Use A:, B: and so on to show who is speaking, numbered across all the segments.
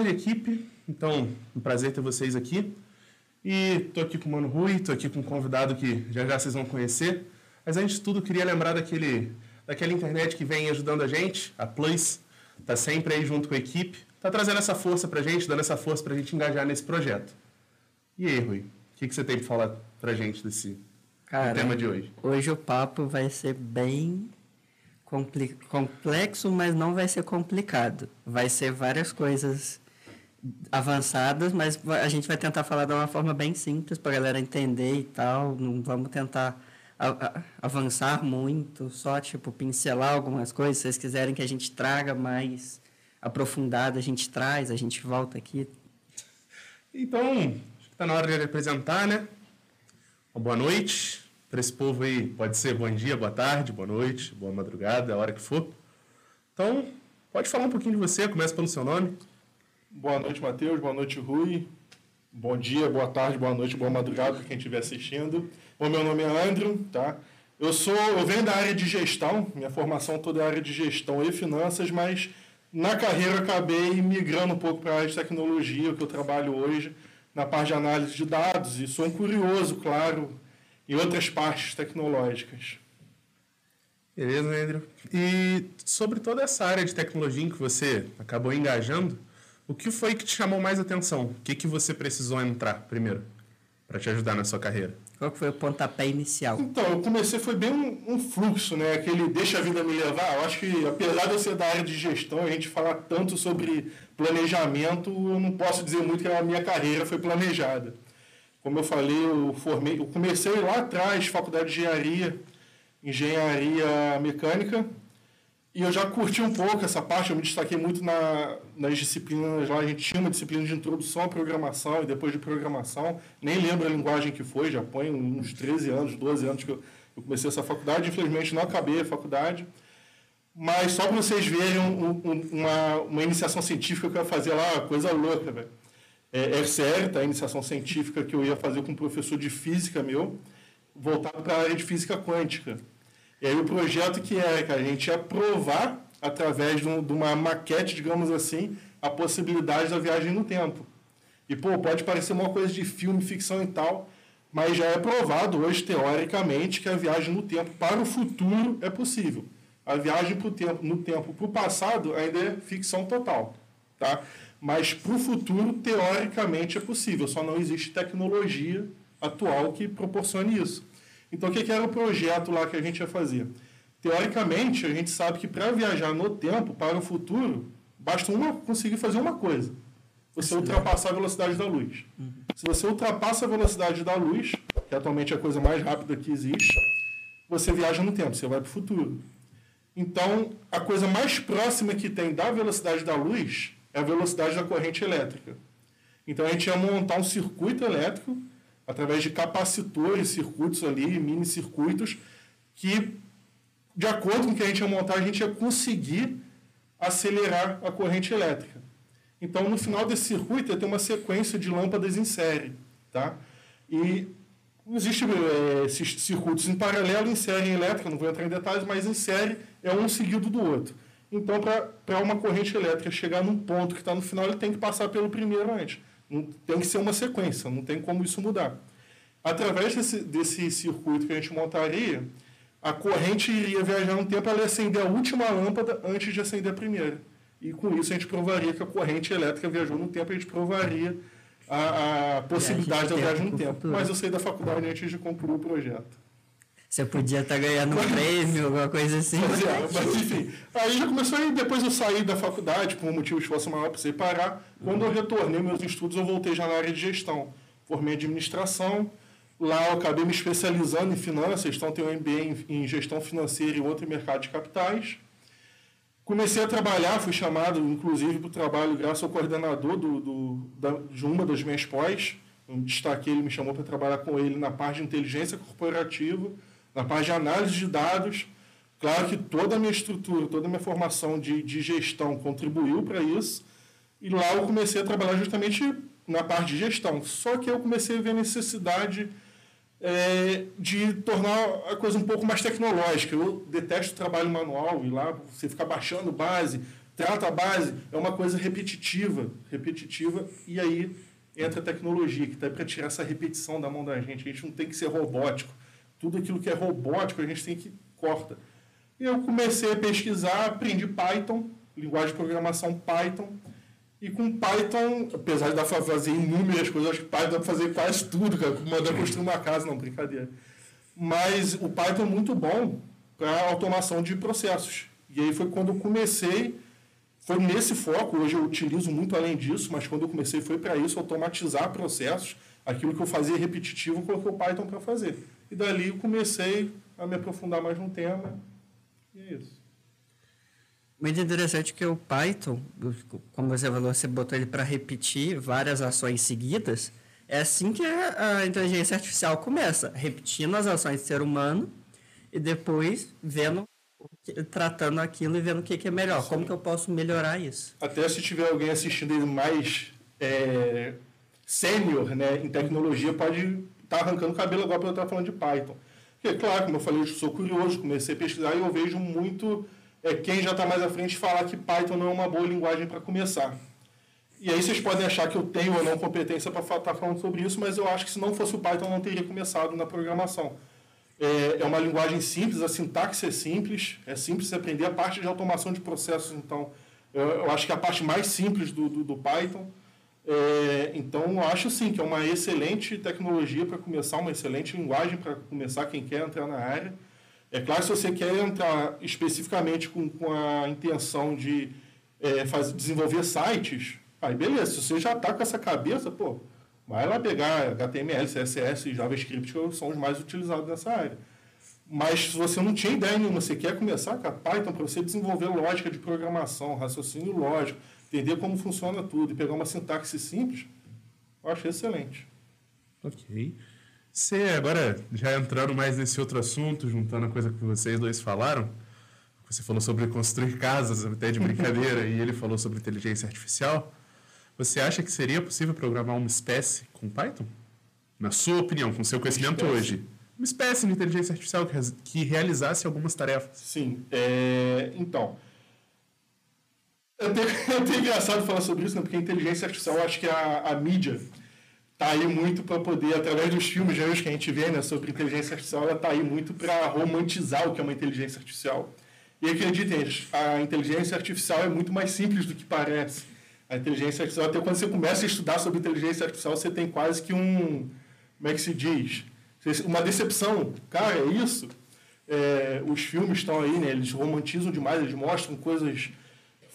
A: tarde, equipe. Então, um prazer ter vocês aqui. E tô aqui com o Mano Rui, tô aqui com um convidado que já já vocês vão conhecer. Mas antes de tudo, queria lembrar daquele, daquela internet que vem ajudando a gente, a Plus, tá sempre aí junto com a equipe, tá trazendo essa força pra gente, dando essa força pra gente engajar nesse projeto. E aí, Rui, o que, que você tem pra falar pra gente desse
B: Cara,
A: tema de hoje?
B: Hoje o papo vai ser bem complexo, mas não vai ser complicado. Vai ser várias coisas avançadas, mas a gente vai tentar falar de uma forma bem simples para a galera entender e tal. Não vamos tentar avançar muito, só tipo pincelar algumas coisas. Se vocês quiserem que a gente traga mais aprofundado, a gente traz, a gente volta aqui.
A: Então, acho que tá na hora de apresentar, né? Uma boa noite para esse povo aí. Pode ser bom dia, boa tarde, boa noite, boa madrugada, a hora que for. Então, pode falar um pouquinho de você, começa pelo seu nome.
C: Boa noite, Matheus. Boa noite, Rui. Bom dia, boa tarde, boa noite, boa madrugada para quem estiver assistindo. Bom, meu nome é Andrew, tá? Eu sou, eu venho da área de gestão, minha formação toda é área de gestão e finanças, mas na carreira acabei migrando um pouco para a área de tecnologia, que eu trabalho hoje, na parte de análise de dados, e sou um curioso, claro, em outras partes tecnológicas.
A: Beleza, Andrew? E sobre toda essa área de tecnologia em que você acabou engajando, o que foi que te chamou mais atenção? O que, que você precisou entrar primeiro para te ajudar na sua carreira?
B: Qual foi o pontapé inicial?
C: Então, eu comecei, foi bem um, um fluxo, né? Aquele deixa a vida me levar. Eu acho que, apesar de eu ser da área de gestão, a gente falar tanto sobre planejamento, eu não posso dizer muito que a minha carreira foi planejada. Como eu falei, eu formei, eu comecei lá atrás, faculdade de engenharia, engenharia mecânica, e eu já curti um pouco essa parte, eu me destaquei muito na, nas disciplinas lá. A gente tinha uma disciplina de introdução à programação e depois de programação. Nem lembro a linguagem que foi, já põe uns 13 anos, 12 anos que eu, eu comecei essa faculdade. Infelizmente não acabei a faculdade. Mas só para vocês verem um- um- uma, uma iniciação científica que eu ia fazer lá, coisa louca, velho. É, é sério, tá? A iniciação científica que eu ia fazer com um professor de física meu, voltado para a área de física quântica. E aí o projeto que era, que a gente ia provar, através de, um- de uma maquete, digamos assim, a possibilidade da viagem no tempo. E, pô, pode parecer uma coisa de filme, ficção e tal, mas já é provado hoje, teoricamente, que a viagem no tempo para o futuro é possível. A viagem pro tempo, no tempo para o passado ainda é ficção total. Tá? Mas para o futuro, teoricamente, é possível. Só não existe tecnologia atual que proporcione isso. Então, o que, que era o projeto lá que a gente ia fazer? Teoricamente, a gente sabe que para viajar no tempo, para o futuro, basta uma, conseguir fazer uma coisa. Você ultrapassar a velocidade da luz. Se você ultrapassa a velocidade da luz, que atualmente é a coisa mais rápida que existe, você viaja no tempo, você vai para o futuro. Então, a coisa mais próxima que tem da velocidade da luz é a velocidade da corrente elétrica. Então, a gente ia montar um circuito elétrico através de capacitores, circuitos ali, mini circuitos, que, de acordo com o que a gente ia montar, a gente ia conseguir acelerar a corrente elétrica. Então, no final desse circuito, ter uma sequência de lâmpadas em série. Tá? E existem eh, esses circuitos em paralelo, em série elétrica, não vou entrar em detalhes, mas em série é um seguido do outro. Então, para uma corrente elétrica chegar num ponto que está no final, ele tem que passar pelo primeiro antes. Não, tem que ser uma sequência, não tem como isso mudar. Através desse, desse circuito que a gente montaria, a corrente iria viajar um tempo, ela ia acender a última lâmpada antes de acender a primeira. E com isso a gente provaria que a corrente elétrica viajou no tempo, a gente provaria a, a possibilidade da
B: Viagem no tempo.
C: Mas eu saí da faculdade antes de concluir o projeto.
B: Você podia estar ganhando um prêmio, alguma coisa assim.
C: Mas, é, mas, enfim, aí já começou aí, depois eu saí da faculdade, por um motivo de esforço maior, precisei parar. Quando eu retornei meus estudos, eu voltei já na área de gestão. Formei administração, lá eu acabei me especializando em finanças, então tenho um MBA em, gestão financeira e outro em mercado de capitais. Comecei a trabalhar, fui chamado, inclusive, para o trabalho graças ao coordenador do, do, da, de uma das minhas pós. Eu destaquei, ele me chamou para trabalhar com ele na parte de inteligência corporativa, na parte de análise de dados. Claro que toda a minha estrutura, toda a minha formação de, de gestão contribuiu para isso. E lá eu comecei a trabalhar justamente na parte de gestão. Só que eu comecei a ver a necessidade é, de tornar a coisa um pouco mais tecnológica. Eu detesto trabalho manual e lá você ficar baixando base, trata a base, é uma coisa repetitiva, repetitiva, e aí entra a tecnologia, que está para tirar essa repetição da mão da gente. A gente não tem que ser robótico. Tudo aquilo que é robótico, a gente tem que corta. E eu comecei a pesquisar, aprendi Python, linguagem de programação Python, e com Python, apesar de dar para fazer inúmeras coisas, acho que Python dá para fazer quase tudo, cara. Mandar construir uma casa, não, brincadeira. Mas o Python é muito bom para automação de processos. E aí foi quando eu comecei, foi nesse foco, hoje eu utilizo muito além disso, mas quando eu comecei foi para isso, automatizar processos, aquilo que eu fazia repetitivo, eu coloquei o Python para fazer. E dali eu comecei a me aprofundar mais no tema, e é isso.
B: Muito interessante que o Python, como você falou, você botou ele para repetir várias ações seguidas. É assim que a, inteligência artificial começa, repetindo as ações do ser humano e depois vendo, tratando aquilo e vendo o que, é melhor. Sim. Como que eu posso melhorar isso?
C: Até se tiver alguém assistindo mais é, sênior né, em tecnologia, pode tá arrancando cabelo agora para eu estar falando de Python. Porque, claro, como eu falei, eu sou curioso, comecei a pesquisar e eu vejo muito é, quem já está mais à frente falar que Python não é uma boa linguagem para começar. E aí vocês podem achar que eu tenho ou não competência para estar tá falando sobre isso, mas eu acho que se não fosse o Python eu não teria começado na programação. É, é uma linguagem simples, a sintaxe é simples, é simples de aprender. A parte de automação de processos, então, eu, eu acho que é a parte mais simples do, do, do Python. É, então, acho sim que é uma excelente tecnologia para começar, uma excelente linguagem para começar quem quer entrar na área. É claro, se você quer entrar especificamente com, com a intenção de é, fazer, desenvolver sites, aí beleza, se você já está com essa cabeça, pô, vai lá pegar HTML, CSS e JavaScript, que são os mais utilizados nessa área. Mas se você não tinha ideia nenhuma, você quer começar com a Python para você desenvolver lógica de programação, raciocínio lógico, entender como funciona tudo e pegar uma sintaxe simples, eu acho excelente.
A: Ok. Você agora, já entrando mais nesse outro assunto, juntando a coisa que vocês dois falaram, você falou sobre construir casas, até de brincadeira, e ele falou sobre inteligência artificial. Você acha que seria possível programar uma espécie com Python? Na sua opinião, com seu conhecimento hoje? Uma espécie de inteligência artificial que, que realizasse algumas tarefas.
C: Sim. É... Então, é até, é até engraçado falar sobre isso, né? porque a inteligência artificial, acho que a, a mídia tá aí muito para poder, através dos filmes que a gente vê né, sobre inteligência artificial, ela tá aí muito para romantizar o que é uma inteligência artificial. E acreditem, a inteligência artificial é muito mais simples do que parece. A inteligência artificial, até quando você começa a estudar sobre inteligência artificial, você tem quase que um, como é que se diz? Uma decepção. Cara, é isso? É, os filmes estão aí, né? Eles romantizam demais, eles mostram coisas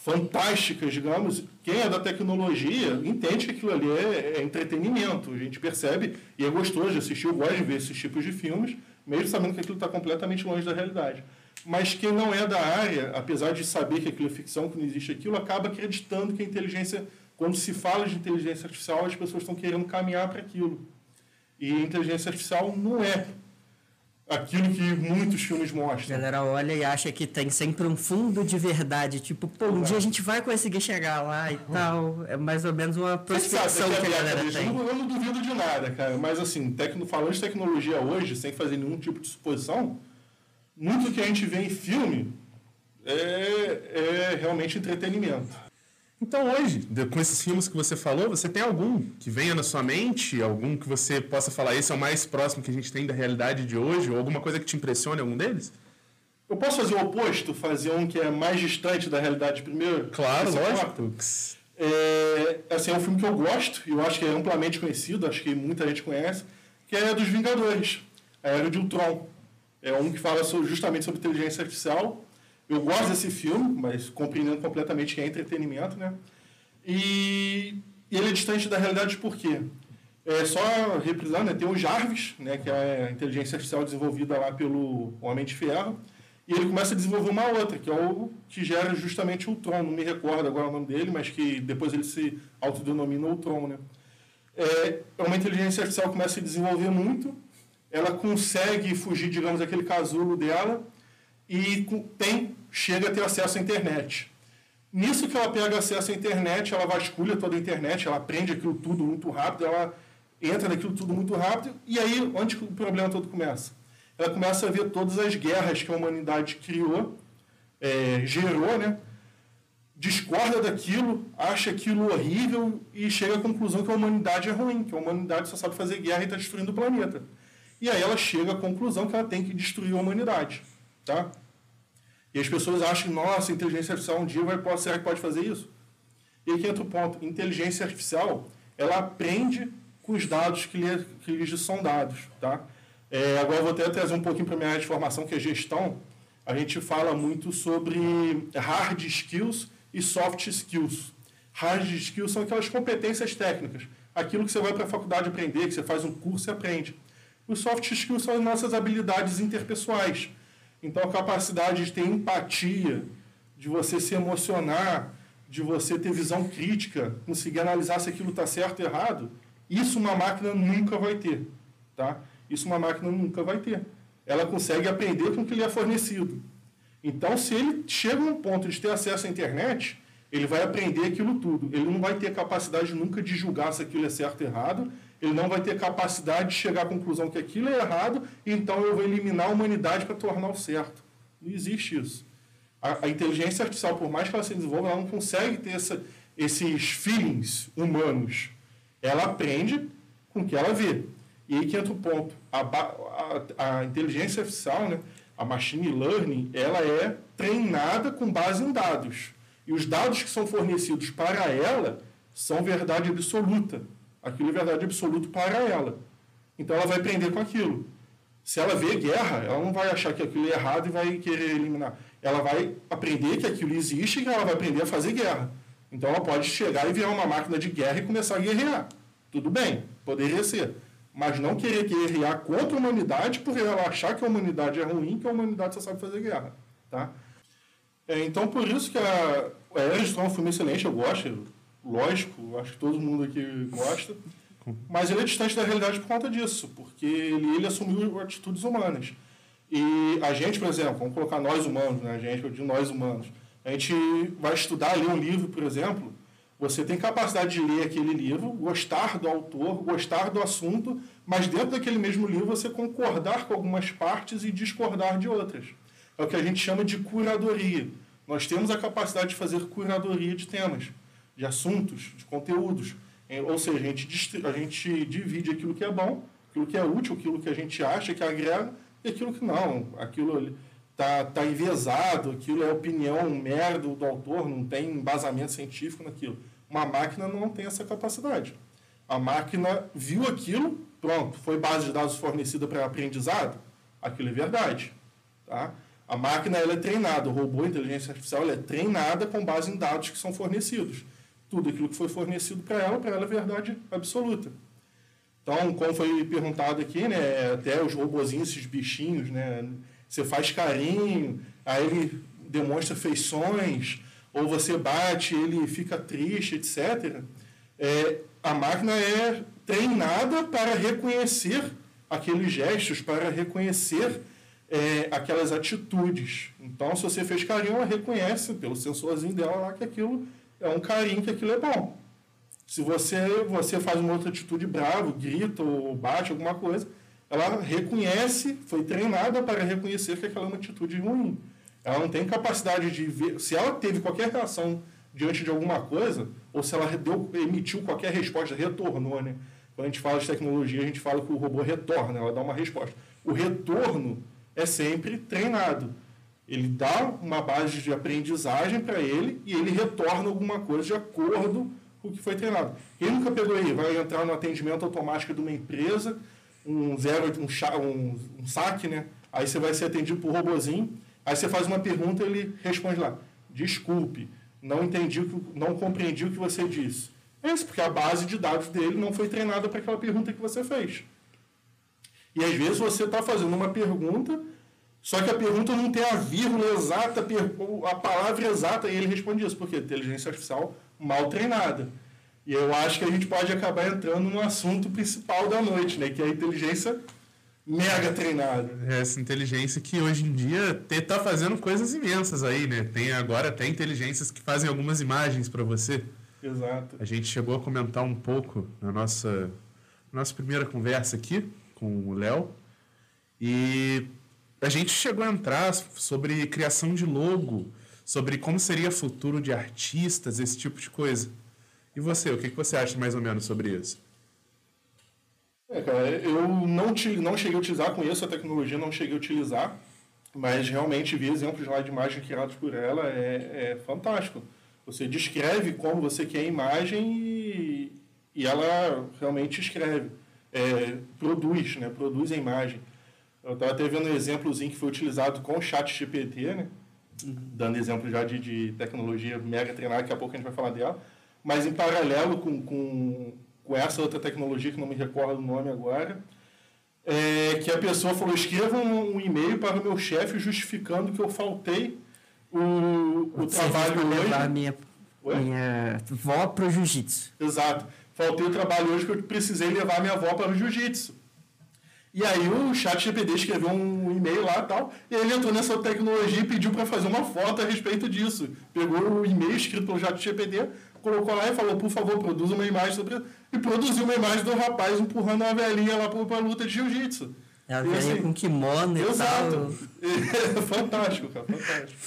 C: fantásticas, digamos, quem é da tecnologia entende que aquilo ali é, é, entretenimento. A gente percebe e é gostoso de assistir, eu gosto de ver esses tipos de filmes, mesmo sabendo que aquilo está completamente longe da realidade. Mas quem não é da área, apesar de saber que aquilo é ficção, que não existe aquilo, acaba acreditando que a inteligência, quando se fala de inteligência artificial, as pessoas estão querendo caminhar para aquilo. E inteligência artificial não é aquilo que muitos filmes mostram.
B: A galera olha e acha que tem sempre um fundo de verdade, tipo, pô, um dia a gente vai conseguir chegar lá e tal. É mais ou menos uma prospecção que, que a galera tem.
C: Eu não, eu não duvido de nada, cara, mas assim, tecno, falando de tecnologia hoje, sem fazer nenhum tipo de suposição, muito que a gente vê em filme é, é realmente entretenimento.
A: Então hoje, com esses filmes que você falou, você tem algum que venha na sua mente? Algum que você possa falar, esse é o mais próximo que a gente tem da realidade de hoje? Ou alguma coisa que te impressione algum deles?
C: Eu posso fazer o oposto, fazer um que é mais distante da realidade primeiro?
A: Claro, lógico.
C: É, assim, é um filme que eu gosto, e eu acho que é amplamente conhecido, acho que muita gente conhece, que é dos Vingadores, a Era de Ultron. É um que fala justamente sobre inteligência artificial, eu gosto desse filme, mas compreendendo completamente que é entretenimento, né? E, ele é distante da realidade por quê? É, só reprisando, né, tem o Jarvis, né, que é a inteligência artificial desenvolvida lá pelo Homem de Ferro, e ele começa a desenvolver uma outra, que é o que gera justamente o Tron. Não me recordo agora o nome dele, mas que depois ele se autodenomina o Tron, né? É, é uma inteligência artificial que começa a desenvolver muito, ela consegue fugir, digamos, daquele casulo dela, e tem, chega a ter acesso à internet. Nisso que ela pega acesso à internet, ela vasculha toda a internet, ela aprende aquilo tudo muito rápido, ela entra naquilo tudo muito rápido, e aí, onde o problema todo começa? Ela começa a ver todas as guerras que a humanidade criou, é, gerou, né? discorda daquilo, acha aquilo horrível e chega à conclusão que a humanidade é ruim, que a humanidade só sabe fazer guerra e está destruindo o planeta. E aí ela chega à conclusão que ela tem que destruir a humanidade. Tá? E as pessoas acham, nossa, inteligência artificial um dia vai, pode, será que pode fazer isso? E aqui entra o ponto. Inteligência artificial, ela aprende com os dados que, lhe, que lhes são dados. Tá? É, agora vou até trazer um pouquinho para a minha área de formação, que é gestão. A gente fala muito sobre hard skills e soft skills. Hard skills são aquelas competências técnicas, aquilo que você vai para a faculdade aprender, que você faz um curso e aprende. Os soft skills são as nossas habilidades interpessoais. Então, a capacidade de ter empatia, de você se emocionar, de você ter visão crítica, conseguir analisar se aquilo está certo ou errado, isso uma máquina nunca vai ter. Tá? Isso uma máquina nunca vai ter. Ela consegue aprender com o que lhe é fornecido. Então, se ele chega a um ponto de ter acesso à internet, ele vai aprender aquilo tudo. Ele não vai ter capacidade nunca de julgar se aquilo é certo ou errado. Ele não vai ter capacidade de chegar à conclusão que aquilo é errado, então eu vou eliminar a humanidade para tornar o certo. Não existe isso. A, a, inteligência artificial, por mais que ela se desenvolva, ela não consegue ter essa, esses feelings humanos. Ela aprende com o que ela vê. E aí que entra o ponto. A, a, a inteligência artificial, né, a machine learning, ela é treinada com base em dados. E os dados que são fornecidos para ela são verdade absoluta. Aquilo é verdade absoluta para ela. Então ela vai aprender com aquilo. Se ela vê guerra, ela não vai achar que aquilo é errado e vai querer eliminar. Ela vai aprender que aquilo existe e ela vai aprender a fazer guerra. Então ela pode chegar e virar uma máquina de guerra e começar a guerrear. Tudo bem, poderia ser mas não querer guerrear contra a humanidade por ela achar que a humanidade é ruim, que a humanidade só sabe fazer guerra. Tá? É, então, por isso que a, a Era de Tron é um filme excelente, eu gosto, lógico, acho que todo mundo aqui gosta, mas ele é distante da realidade por conta disso, porque ele, ele assumiu atitudes humanas. E a gente, por exemplo, vamos colocar nós humanos, né? a gente, eu digo nós humanos, a gente vai estudar, ler um livro, por exemplo, você tem capacidade de ler aquele livro, gostar do autor, gostar do assunto, mas dentro daquele mesmo livro você concordar com algumas partes e discordar de outras. É o que a gente chama de curadoria. Nós temos a capacidade de fazer curadoria de temas, de assuntos, de conteúdos. É, ou seja, a gente, a gente divide aquilo que é bom, aquilo que é útil, aquilo que a gente acha que agrega, e aquilo que não. Aquilo tá, tá enviesado, aquilo é opinião merda do autor, não tem embasamento científico naquilo. Uma máquina não tem essa capacidade. A máquina viu aquilo, pronto, foi base de dados fornecida para aprendizado, aquilo é verdade. Tá? A máquina ela é treinada, o robô, a inteligência artificial, ela é treinada com base em dados que são fornecidos. Tudo aquilo que foi fornecido para ela, para ela é verdade absoluta. Então, como foi perguntado aqui, né, até os robozinhos, esses bichinhos, né, você faz carinho, aí ele demonstra feições, ou você bate, ele fica triste, etc. É, a máquina é treinada para reconhecer aqueles gestos, para reconhecer é, aquelas atitudes. Então, se você fez carinho, ela reconhece pelo sensorzinho dela lá que aquilo é um carinho, que aquilo é bom. Se você, você faz uma outra atitude bravo, grita ou bate alguma coisa, ela reconhece, foi treinada para reconhecer que aquela é uma atitude ruim. Ela não tem capacidade de ver. Se ela teve qualquer reação diante de alguma coisa, ou se ela deu, emitiu qualquer resposta, retornou, né? Quando a gente fala de tecnologia, a gente fala que o robô retorna, ela dá uma resposta. O retorno é sempre treinado. Ele dá uma base de aprendizagem para ele e ele retorna alguma coisa de acordo com o que foi treinado. Quem nunca pegou aí? Vai entrar no atendimento automático de uma empresa, um zero, um, um, um saque, né? Aí você vai ser atendido por robozinho. Aí você faz uma pergunta e ele responde lá: desculpe, não entendi, não compreendi o que você disse. É isso, porque a base de dados dele não foi treinada para aquela pergunta que você fez. E às vezes você está fazendo uma pergunta, só que a pergunta não tem a vírgula exata, a palavra exata, e ele responde isso, porque inteligência artificial mal treinada. E eu acho que a gente pode acabar entrando no assunto principal da noite, né? Que é a inteligência mega treinada.
A: É essa inteligência que hoje em dia está fazendo coisas imensas aí, né? Tem agora até inteligências que fazem algumas imagens para você.
C: Exato.
A: A gente chegou a comentar um pouco na nossa, nossa primeira conversa aqui com o Léo. E a gente chegou a entrar sobre criação de logo, sobre como seria futuro de artistas, esse tipo de coisa. E você, o que, você acha mais ou menos sobre isso?
C: É, cara, eu não, te, não cheguei a utilizar, conheço a tecnologia, não cheguei a utilizar, mas realmente vi exemplos lá de imagem criados por ela, é, é fantástico. Você descreve como você quer a imagem e, e ela realmente escreve, é, produz, né? Produz a imagem. Eu estava até vendo um exemplozinho que foi utilizado com o chat GPT, né? Dando exemplo já de, de tecnologia mega treinada, daqui a pouco a gente vai falar dela. Mas em paralelo com, com, com essa outra tecnologia, que não me recordo o nome agora, é, que a pessoa falou, escreva um, um e-mail para o meu chefe justificando que eu faltei o, o trabalho hoje.
B: levar minha, minha vó para o jiu-jitsu.
C: Exato. Faltei o trabalho hoje que eu precisei levar minha avó para o jiu-jitsu. E aí o chat GPD escreveu um e-mail lá e tal, e ele entrou nessa tecnologia e pediu para fazer uma foto a respeito disso. Pegou o e-mail escrito pelo chat GPD, colocou lá e falou, por favor, produza uma imagem sobre isso. E produziu uma imagem do rapaz empurrando uma velhinha lá para a luta de jiu-jitsu.
B: Ela veio assim, com kimono e
C: exato. tal. É fantástico, cara, fantástico.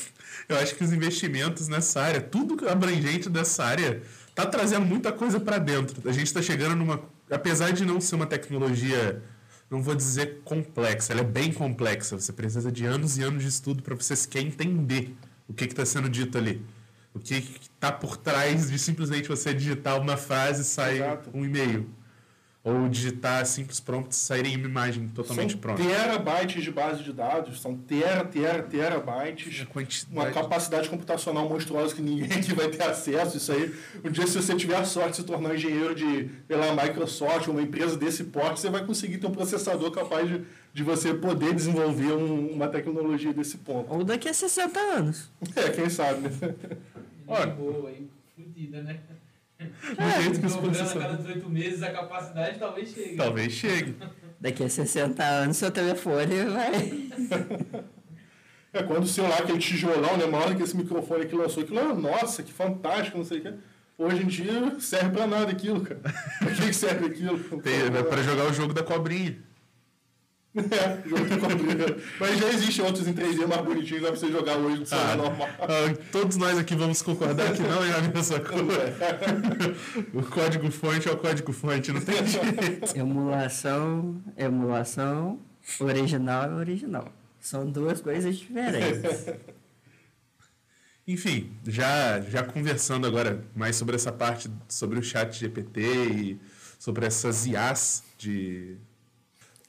A: Eu acho que os investimentos nessa área, tudo abrangente dessa área, tá trazendo muita coisa para dentro. A gente está chegando numa. Apesar de não ser uma tecnologia, não vou dizer complexa, ela é bem complexa. Você precisa de anos e anos de estudo para você sequer entender o que está sendo dito ali. O que está por trás de simplesmente você digitar uma frase e sair Exato. um e-mail. Ou digitar simples prompts saírem uma imagem totalmente
C: são
A: pronta.
C: terabytes de base de dados, são tera, tera, terabytes. Uma capacidade computacional monstruosa que ninguém aqui vai ter acesso. Isso aí, um dia, se você tiver a sorte de se tornar um engenheiro de, pela Microsoft, uma empresa desse porte, você vai conseguir ter um processador capaz de, de você poder desenvolver um, uma tecnologia desse ponto.
B: Ou daqui a 60 anos.
C: É, quem sabe, né?
D: Olha, boa, hein? Fudida, né?
A: Do jeito que os
D: processadores... a cada 18 meses a capacidade talvez chegue.
A: Talvez chegue.
B: Daqui a 60 anos seu telefone vai...
C: É, quando o celular, aquele tijolão, né, maior que esse microfone que lançou, aquilo, ah, nossa, que fantástico, não sei o que. Hoje em dia serve pra nada aquilo, cara. Pra que serve aquilo?
A: Tem, é pra jogar o jogo da cobrinha.
C: É, jogo de cobrinha. Mas já existem outros em 3D mais bonitinhos, dá pra você jogar hoje no celular ah, normal.
A: Ah, todos nós aqui vamos concordar que não é a mesma coisa. É. o código fonte é o código fonte, não tem jeito.
B: Emulação, emulação, original é original. São duas coisas diferentes.
A: Enfim, já, já conversando agora mais sobre essa parte, sobre o chat GPT e sobre essas IAs de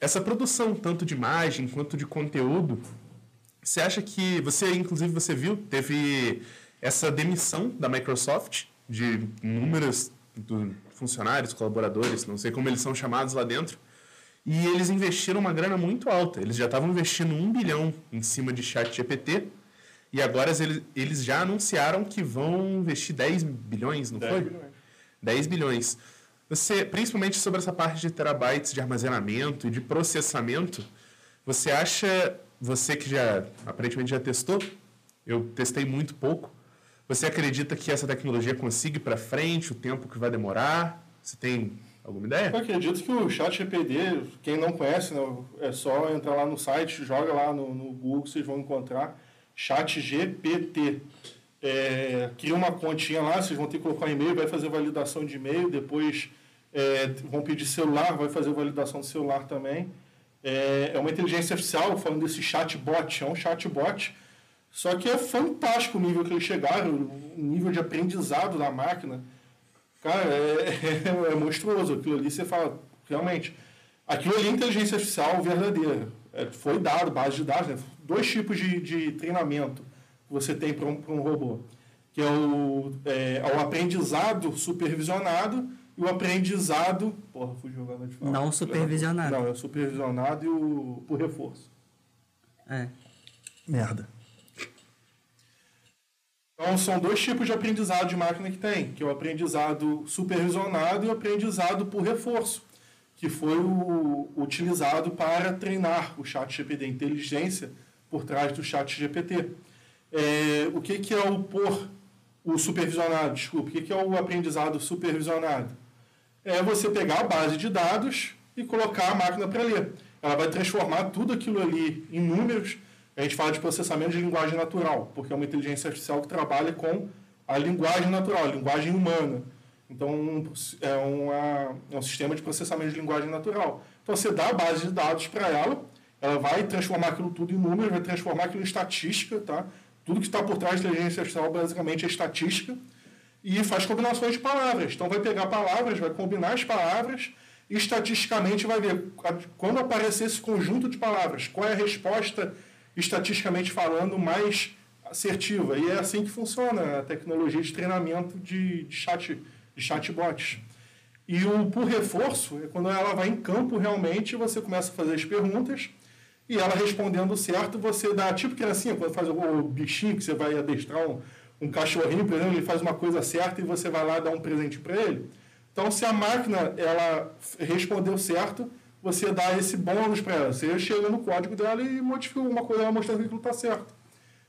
A: essa produção, tanto de imagem quanto de conteúdo, você acha que. Você, inclusive, você viu, teve essa demissão da Microsoft de inúmeros funcionários, colaboradores, não sei como eles são chamados lá dentro. E eles investiram uma grana muito alta. Eles já estavam investindo um bilhão em cima de chat GPT. E agora eles, eles já anunciaram que vão investir 10 bilhões, não 10 foi? Bilhões. 10 bilhões. Você, principalmente sobre essa parte de terabytes de armazenamento e de processamento, você acha, você que já aparentemente já testou, eu testei muito pouco, você acredita que essa tecnologia consiga ir para frente, o tempo que vai demorar? Você tem alguma ideia?
C: Eu acredito que o chat GPD, quem não conhece, né, é só entrar lá no site, joga lá no, no Google, vocês vão encontrar chat GPT. É, cria uma continha lá, vocês vão ter que colocar um e-mail, vai fazer validação de e-mail, depois é, vão pedir celular, vai fazer validação do celular também. É, é uma inteligência artificial, falando desse chatbot, é um chatbot, só que é fantástico o nível que eles chegaram, o nível de aprendizado da máquina. Cara, é, é, é monstruoso. Aquilo ali você fala, realmente, aquilo ali é inteligência artificial verdadeira. É, foi dado, base de dados, né? dois tipos de, de treinamento que você tem para um, um robô, que é o, é, é o aprendizado supervisionado e o aprendizado. Porra, fui jogando de falar.
B: Não supervisionado.
C: Não, é o supervisionado e o por reforço.
B: É.
C: Merda. Então, são dois tipos de aprendizado de máquina que tem, que é o aprendizado supervisionado e o aprendizado por reforço, que foi o, utilizado para treinar o chat GPT, a inteligência por trás do chat GPT. É, o que, que é o por o supervisionado? Desculpa, o que, que é o aprendizado supervisionado? É você pegar a base de dados e colocar a máquina para ler. Ela vai transformar tudo aquilo ali em números. a gente fala de processamento de linguagem natural, porque é uma inteligência artificial que trabalha com a linguagem natural, a linguagem humana. Então, é, uma, é um sistema de processamento de linguagem natural. Então, você dá a base de dados para ela, ela vai transformar aquilo tudo em números, vai transformar aquilo em estatística, tá? Tudo que está por trás da inteligência artificial basicamente é estatística e faz combinações de palavras. Então, vai pegar palavras, vai combinar as palavras e estatisticamente vai ver quando aparecer esse conjunto de palavras, qual é a resposta estatisticamente falando mais assertiva. E é assim que funciona a tecnologia de treinamento de, de chat de chatbots. E o por reforço é quando ela vai em campo realmente, você começa a fazer as perguntas e ela respondendo certo, você dá, tipo criancinha, quando faz o bichinho que você vai adestrar um, um cachorrinho, por exemplo, ele faz uma coisa certa e você vai lá dar um presente para ele. Então, se a máquina ela respondeu certo, você dá esse bônus para ela. Você chega no código dela e modifica alguma coisa, ela mostrando que aquilo está certo.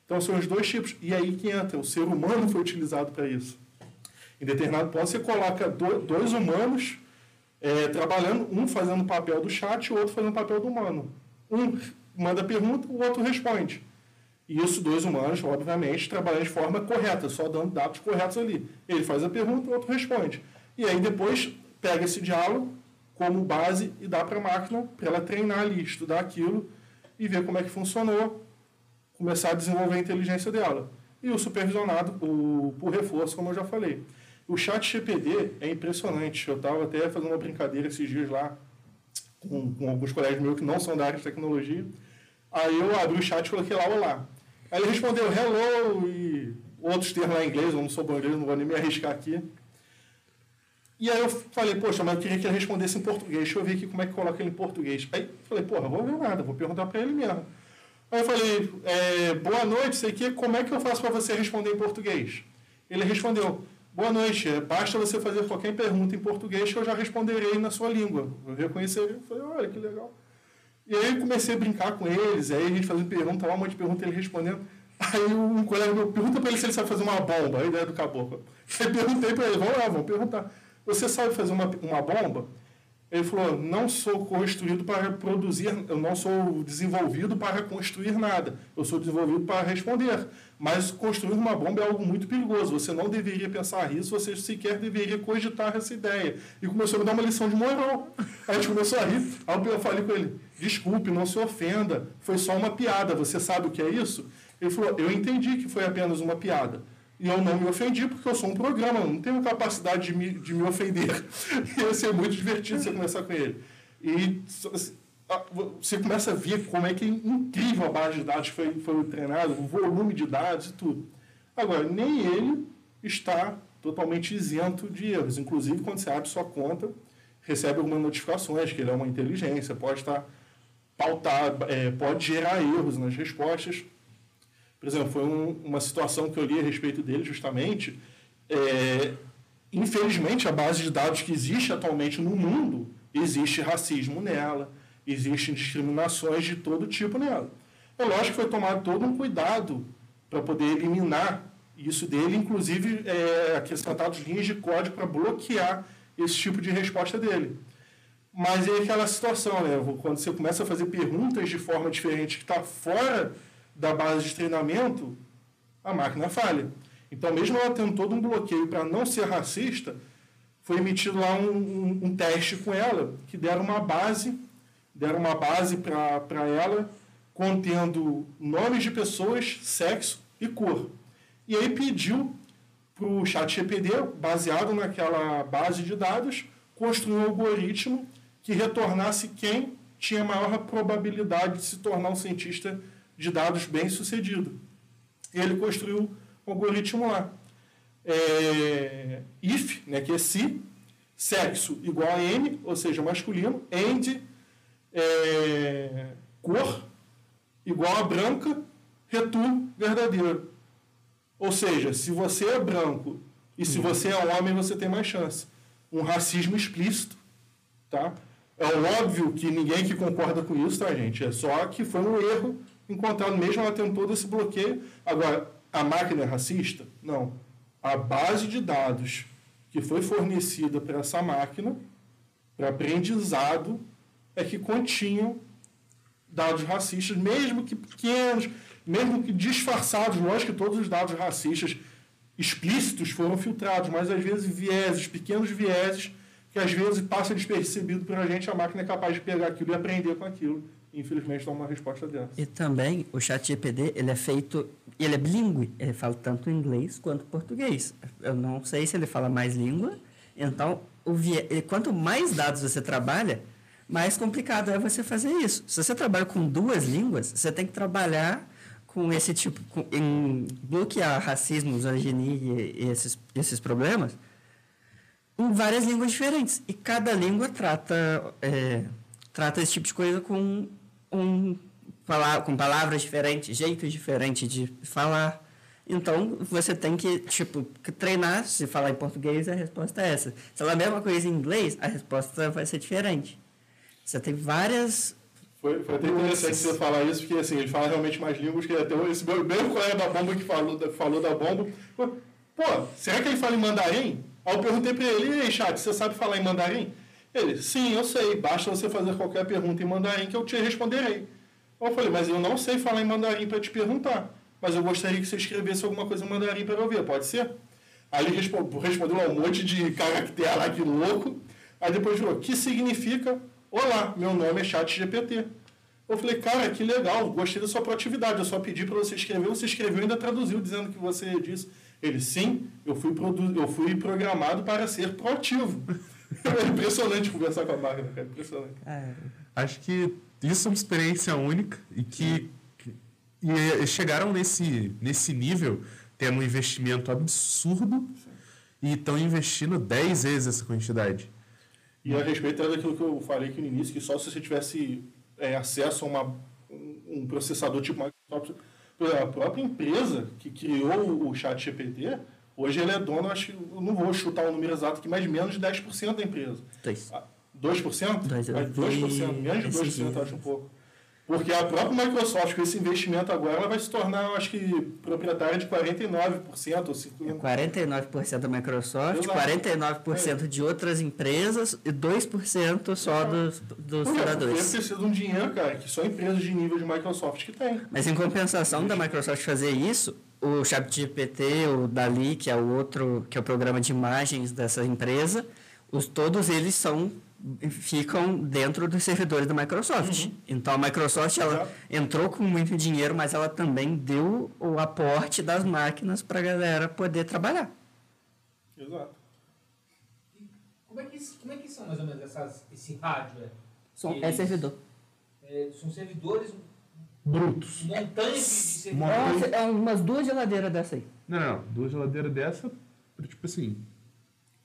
C: Então, são os dois tipos. E aí que entra, o ser humano foi utilizado para isso. Em determinado ponto, você coloca dois humanos é, trabalhando, um fazendo o papel do chat e o outro fazendo o papel do humano. Um manda pergunta, o outro responde. E isso, dois humanos, obviamente, trabalhando de forma correta, só dando dados corretos ali. Ele faz a pergunta, o outro responde. E aí depois pega esse diálogo como base e dá para a máquina para ela treinar ali, estudar aquilo e ver como é que funcionou, começar a desenvolver a inteligência dela. E o supervisionado, o, por reforço, como eu já falei. O chat GPD é impressionante. Eu estava até fazendo uma brincadeira esses dias lá com, com, alguns colegas meus que não são da área de tecnologia. Aí eu abri o chat e coloquei lá olá. Aí ele respondeu hello e outros termos lá em inglês, eu não sou bom inglês, não vou nem me arriscar aqui. E aí eu falei, poxa, mas eu queria que ele respondesse em português. Deixa eu ver aqui como é que coloca ele em português. Aí falei, porra, vou ver nada, vou perguntar para ele mesmo. Aí eu falei, é, boa noite, sei que, como é que eu faço para você responder em português? Ele respondeu, Boa noite. Basta você fazer qualquer pergunta em português que eu já responderei na sua língua. Eu reconhecerei. Eu falei, olha que legal. E aí eu comecei a brincar com eles, aí a gente fazendo pergunta, um monte de pergunta, ele respondendo. Aí um colega meu pergunta para ele se ele sabe fazer uma bomba, a ideia do caboclo. Aí perguntei para ele, vamos lá, vamos perguntar. Você sabe fazer uma, uma bomba? Ele falou: não sou construído para produzir, eu não sou desenvolvido para construir nada. Eu sou desenvolvido para responder. Mas construir uma bomba é algo muito perigoso. Você não deveria pensar nisso, você sequer deveria cogitar essa ideia. E começou a me dar uma lição de moral. Aí a gente começou a rir. Aí eu falei com ele: desculpe, não se ofenda, foi só uma piada. Você sabe o que é isso? Ele falou: eu entendi que foi apenas uma piada. E eu não me ofendi porque eu sou um programa, não tenho capacidade de me, de me ofender. Ia ser muito divertido você conversar com ele. E você começa a ver como é que é incrível a base de dados que foi, foi treinada, o volume de dados e tudo. Agora, nem ele está totalmente isento de erros. Inclusive, quando você abre sua conta, recebe algumas notificações que ele é uma inteligência, pode estar pautado, é, pode gerar erros nas respostas. Por exemplo, foi um, uma situação que eu li a respeito dele justamente. É, infelizmente, a base de dados que existe atualmente no mundo, existe racismo nela, existem discriminações de todo tipo nela. É lógico que foi tomado todo um cuidado para poder eliminar isso dele, inclusive é, acrescentados linhas de código para bloquear esse tipo de resposta dele. Mas é aquela situação, né? Quando você começa a fazer perguntas de forma diferente que está fora da base de treinamento, a máquina falha. Então, mesmo ela tendo todo um bloqueio para não ser racista, foi emitido lá um, um, um, teste com ela, que deram uma base, deram uma base para ela, contendo nomes de pessoas, sexo e cor. E aí pediu para o chat GPD, baseado naquela base de dados, construir um algoritmo que retornasse quem tinha maior probabilidade de se tornar um cientista de dados bem sucedido. Ele construiu um algoritmo lá. É, if, né, que é se, sexo igual a n, ou seja, masculino, and, é, cor igual a branca, return verdadeiro. Ou seja, se você é branco e se você é homem, você tem mais chance. Um racismo explícito, tá? É óbvio que ninguém que concorda com isso, tá, gente? É só que foi um erro encontrado, mesmo ela tendo todo esse bloqueio. Agora, a máquina é racista? Não. A base de dados que foi fornecida para essa máquina, para aprendizado, é que continham dados racistas, mesmo que pequenos, mesmo que disfarçados. Lógico que todos os dados racistas explícitos foram filtrados, mas às vezes vieses, pequenos vieses, que às vezes passa despercebido por a gente, a máquina é capaz de pegar aquilo e aprender com aquilo. Infelizmente, dá uma resposta dessa.
B: E também o chat GPD, ele é feito, ele é bilíngue, ele fala tanto inglês quanto português. Eu não sei se ele fala mais língua, então o vie... quanto mais dados você trabalha, mais complicado é você fazer isso. Se você trabalha com duas línguas, você tem que trabalhar com esse tipo, com, em bloquear racismo, misoginia e, e esses, esses problemas em várias línguas diferentes. E cada língua trata, é, trata esse tipo de coisa com, um, com palavras diferentes, jeitos diferentes de falar. Então, você tem que, tipo, treinar. Se falar em português, a resposta é essa. Se falar a mesma coisa em inglês, a resposta vai ser diferente. Você tem várias
C: foi, foi até interessante você falar isso, porque assim, ele fala realmente mais línguas que até esse meu mesmo colega da bomba que falou falou da bomba. Pô, será que ele fala em mandarim? Aí eu perguntei para ele, e aí, chat, você sabe falar em mandarim? Ele, sim, eu sei, basta você fazer qualquer pergunta em mandarim que eu te responderei. Eu falei, mas eu não sei falar em mandarim para te perguntar, mas eu gostaria que você escrevesse alguma coisa em mandarim para eu ver, pode ser? Aí ele respondeu um monte de caractere lá, que louco. Aí depois falou, que significa Olá, meu nome é ChatGPT. Eu falei, cara, que legal, gostei da sua proatividade. Eu só pedi para você escrever, você escreveu e ainda traduziu dizendo que você disse. Ele, sim, eu fui, produ eu fui programado para ser proativo. é impressionante conversar com a máquina, cara. Impressionante. É.
A: Acho que isso é uma experiência única e que, e chegaram nesse, nesse nível, tendo um investimento absurdo sim. e estão investindo 10 vezes essa quantidade.
C: E a respeito daquilo que eu falei aqui no início, que só se você tivesse é, acesso a uma, um processador tipo Microsoft, a própria empresa que criou o chat GPT, hoje ele é dono, acho que eu não vou chutar o número exato aqui, mas menos de 10% da empresa. 2%? 2%? 2%, menos de 2%, acho um pouco. Porque a própria Microsoft, com esse investimento agora, ela vai se tornar, eu acho que, proprietária de 49%. Ou 50%.
B: 49% da Microsoft, Exato. 49% é. de outras empresas e 2% só dos, dos Porque
C: curadores. Deve ter sido um dinheiro, cara, que só empresas de nível de Microsoft que tem.
B: Mas em compensação da Microsoft fazer isso, o ChatGPT, o Dali, que é o outro, que é o programa de imagens dessa empresa, os, todos eles são ficam dentro dos servidores da Microsoft. Uhum. Então a Microsoft ela entrou com muito dinheiro, mas ela também deu o aporte das máquinas para a galera poder trabalhar.
C: Exato.
D: como é que, como é que são mais ou menos essas, esse hardware?
B: São, é servidor.
D: É, são servidores
A: brutos.
D: Montanhas de, servidores.
B: É, é umas duas geladeiras dessa aí.
A: Não, não, duas geladeiras dessa, tipo assim,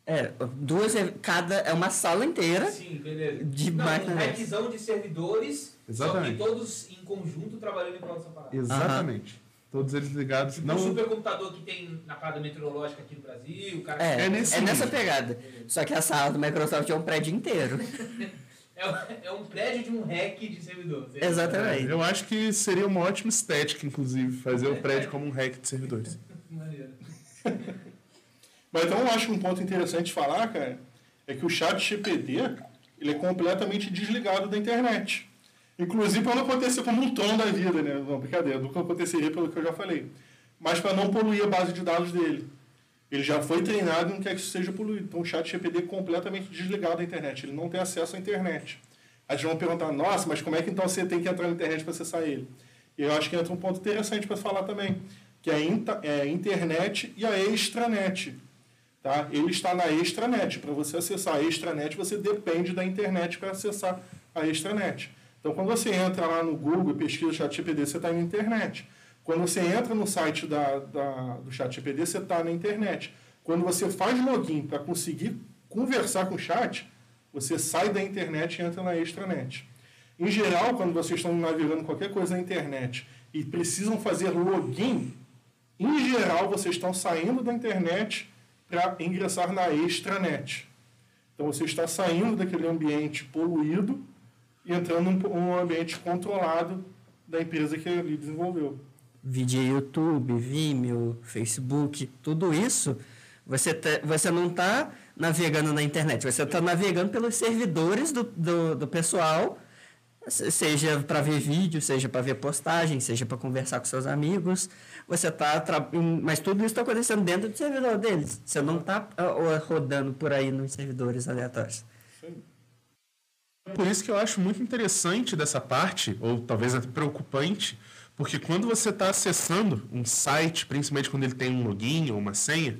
B: é, duas, cada é uma sala inteira.
D: Sim, beleza.
B: De
D: Não, máquina. Um rackzão de servidores, Exatamente. só que todos em conjunto trabalhando em prol dessa parada.
A: Exatamente. Uhum. Todos eles ligados.
D: Tipo não... um supercomputador que tem na parada meteorológica aqui no Brasil. Cara
B: é, é, nesse é nessa pegada. Só que a sala do Microsoft é um prédio inteiro.
D: é, um prédio de um rack de servidor.
B: Exatamente.
A: É, eu acho que seria uma ótima estética, inclusive, fazer o prédio como um rack de servidores. Maneiro.
C: Mas então eu acho um ponto interessante falar, cara, é que o chat GPD ele é completamente desligado da internet. Inclusive para não acontecer como um tom da vida, né? Não, brincadeira, nunca aconteceria pelo que eu já falei. Mas para não poluir a base de dados dele. Ele já foi treinado e não quer que isso seja poluído. Então o chat GPD é completamente desligado da internet. Ele não tem acesso à internet. Aí vão perguntar, nossa, mas como é que então você tem que entrar na internet para acessar ele? E eu acho que entra um ponto interessante para falar também, que é a internet e a extranet. Tá? Ele está na extranet. Para você acessar a extranet, você depende da internet para acessar a extranet. Então, quando você entra lá no Google e pesquisa ChatGPT, você está na internet. Quando você entra no site da, da, do ChatGPT, você está na internet. Quando você faz login para conseguir conversar com o chat, você sai da internet e entra na extranet. Em geral, quando vocês estão navegando qualquer coisa na internet e precisam fazer login, em geral, vocês estão saindo da internet para ingressar na extranet. Então você está saindo daquele ambiente poluído e entrando em um ambiente controlado da empresa que ele desenvolveu.
B: Vídeo YouTube, Vimeo, Facebook, tudo isso, você, te, você não está navegando na internet, você está navegando pelos servidores do, do, do pessoal Seja para ver vídeo, seja para ver postagem, seja para conversar com seus amigos. Você tá. Mas tudo isso está acontecendo dentro do servidor deles. Você não está rodando por aí nos servidores aleatórios.
A: Por isso que eu acho muito interessante dessa parte, ou talvez até preocupante, porque quando você está acessando um site, principalmente quando ele tem um login ou uma senha,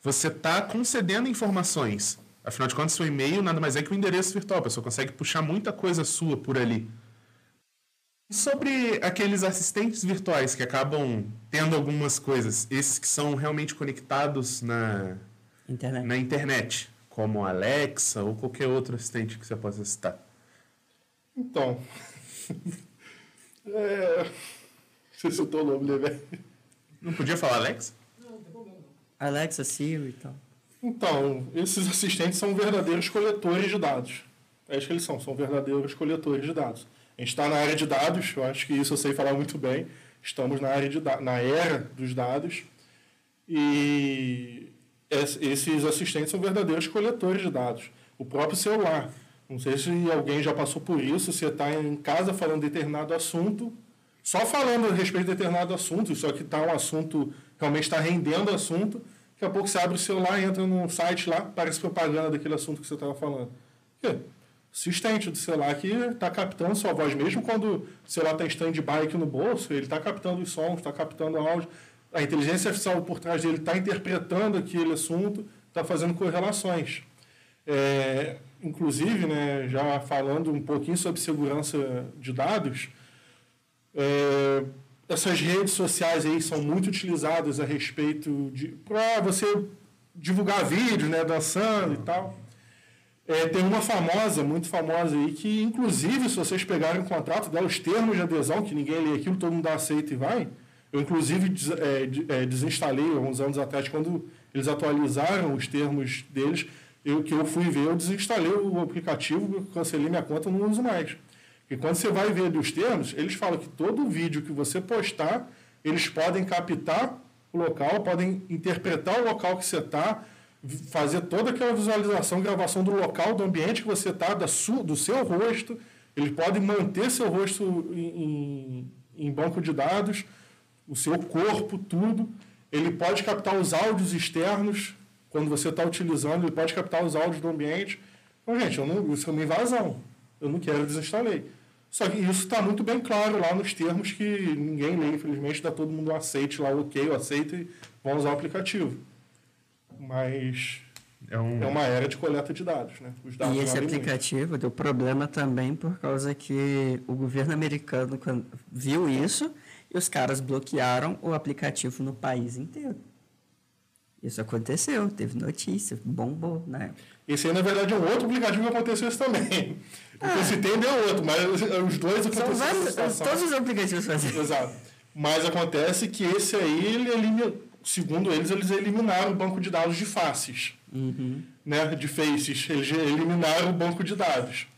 A: você está concedendo informações. Afinal de contas, seu e-mail nada mais é que um endereço virtual. A pessoa consegue puxar muita coisa sua por ali. E sobre aqueles assistentes virtuais que acabam tendo algumas coisas, esses que são realmente conectados na
B: internet,
A: na internet como Alexa ou qualquer outro assistente que você possa citar?
C: Então. é... Você citou o nome dele, velho.
A: Não podia falar Alexa?
D: Não, não tem problema.
B: Alexa, Siri e tal.
C: Então, esses assistentes são verdadeiros coletores de dados. É isso que eles são, são verdadeiros coletores de dados. A gente está na área de dados, eu acho que isso eu sei falar muito bem. Estamos na, área de na era dos dados. E esses assistentes são verdadeiros coletores de dados. O próprio celular. Não sei se alguém já passou por isso, você está em casa falando de determinado assunto, só falando a respeito de determinado assunto, só que está um assunto, realmente está rendendo assunto, daqui a pouco você abre o celular, entra num site lá, parece propaganda daquele assunto que você estava falando. quê? assistente do celular que está captando sua voz, mesmo quando o celular está em stand-by aqui no bolso, ele está captando os sons, está captando áudio a inteligência artificial por trás dele está interpretando aquele assunto, está fazendo correlações. É, inclusive, né, já falando um pouquinho sobre segurança de dados, é, essas redes sociais aí são muito utilizadas a respeito de para você divulgar vídeos, né, dançando e tal. É, tem uma famosa, muito famosa aí, que inclusive se vocês pegarem o contrato dela, os termos de adesão, que ninguém lê aquilo, todo mundo aceita e vai, eu, inclusive, é, é, desinstalei alguns anos atrás, quando eles atualizaram os termos deles, eu, que eu fui ver, eu desinstalei o aplicativo, cancelei minha conta, não uso mais. E quando você vai ver os termos, eles falam que todo vídeo que você postar, eles podem captar o local, podem interpretar o local que você está, fazer toda aquela visualização, gravação do local, do ambiente que você está, do seu rosto. Eles podem manter seu rosto em, em, em banco de dados o seu corpo, tudo. Ele pode captar os áudios externos, quando você está utilizando, ele pode captar os áudios do ambiente. Então, gente, eu não, isso é uma invasão. Eu não quero, desinstalei. Só que isso está muito bem claro lá nos termos que ninguém lê, infelizmente, dá todo mundo um aceite lá, ok, eu aceito e vão usar o aplicativo. Mas é, um... é, uma era de coleta de dados, né?
B: Os dados e esse aplicativo muito. deu problema também por causa que o governo americano viu isso e os caras bloquearam o aplicativo no país inteiro. Isso aconteceu, teve notícia, bombou na época.
C: Esse aí, na verdade, é um outro aplicativo que aconteceu isso também. Ah. O que tem é outro, mas os dois aconteceram.
B: Todos os aplicativos fazem.
C: Exato. Mas acontece que esse aí, ele elimina, segundo eles, eles eliminaram o banco de dados de faces.
B: Uhum.
C: Né, de faces. Eles eliminaram o banco de dados.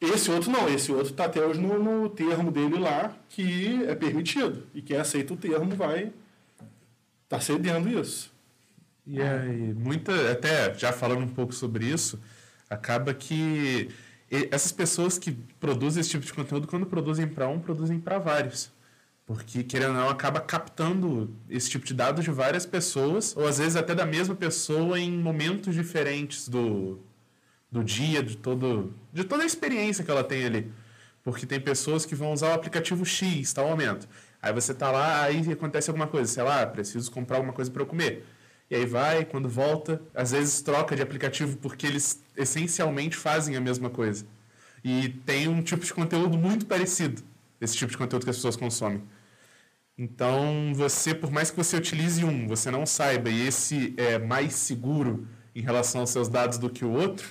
C: Esse outro não, esse outro está até hoje no, no, termo dele lá, que é permitido. E quem aceita o termo vai tá cedendo isso.
A: E aí, muita, até já falando um pouco sobre isso, acaba que essas pessoas que produzem esse tipo de conteúdo, quando produzem para um, produzem para vários. Porque, querendo ou não, acaba captando esse tipo de dados de várias pessoas, ou às vezes até da mesma pessoa em momentos diferentes do, do dia, de, todo, de toda a experiência que ela tem ali. Porque tem pessoas que vão usar o aplicativo X, tal momento. Aí você tá lá, aí acontece alguma coisa, sei lá, preciso comprar alguma coisa para eu comer. E aí vai, quando volta, às vezes troca de aplicativo porque eles essencialmente fazem a mesma coisa. E tem um tipo de conteúdo muito parecido, esse tipo de conteúdo que as pessoas consomem. Então, você, por mais que você utilize um, você não saiba, e esse é mais seguro em relação aos seus dados do que o outro,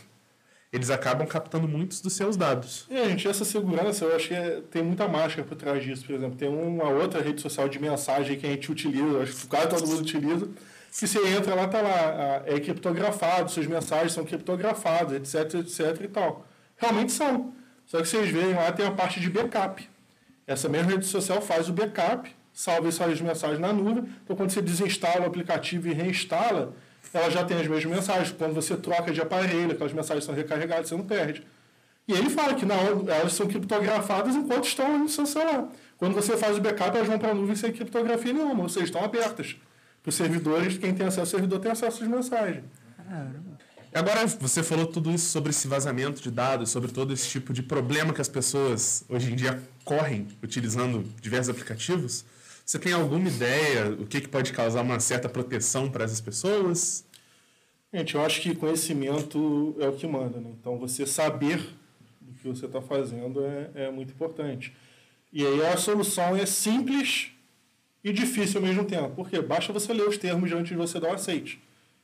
A: eles acabam captando muitos dos seus dados.
C: É, gente, essa segurança eu acho que é, tem muita máscara por trás disso. Por exemplo, tem uma outra rede social de mensagem que a gente utiliza, acho que quase todo mundo utiliza, que você entra lá, tá lá, é criptografado, suas mensagens são criptografadas, etc, etc e tal. Realmente são. Só que vocês veem lá tem a parte de backup. Essa mesma rede social faz o backup, salva essas mensagens na nuvem. Então, quando você desinstala o aplicativo e reinstala, ela já tem as mesmas mensagens. Quando você troca de aparelho, aquelas mensagens são recarregadas, você não perde. E ele fala que não, elas são criptografadas enquanto estão no seu celular. Quando você faz o backup, elas vão para a nuvem sem criptografia nenhuma, ou seja, estão abertas os servidores, quem tem acesso ao servidor tem acesso às mensagens.
A: Agora, você falou tudo isso sobre esse vazamento de dados, sobre todo esse tipo de problema que as pessoas hoje em dia correm utilizando diversos aplicativos. Você tem alguma ideia o que, que pode causar uma certa proteção para essas pessoas?
C: Gente, eu acho que conhecimento é o que manda. Né? Então, você saber do que você está fazendo é, é muito importante. E aí a solução é simples e difícil ao mesmo tempo. Porque basta você ler os termos antes de você dar o aceite.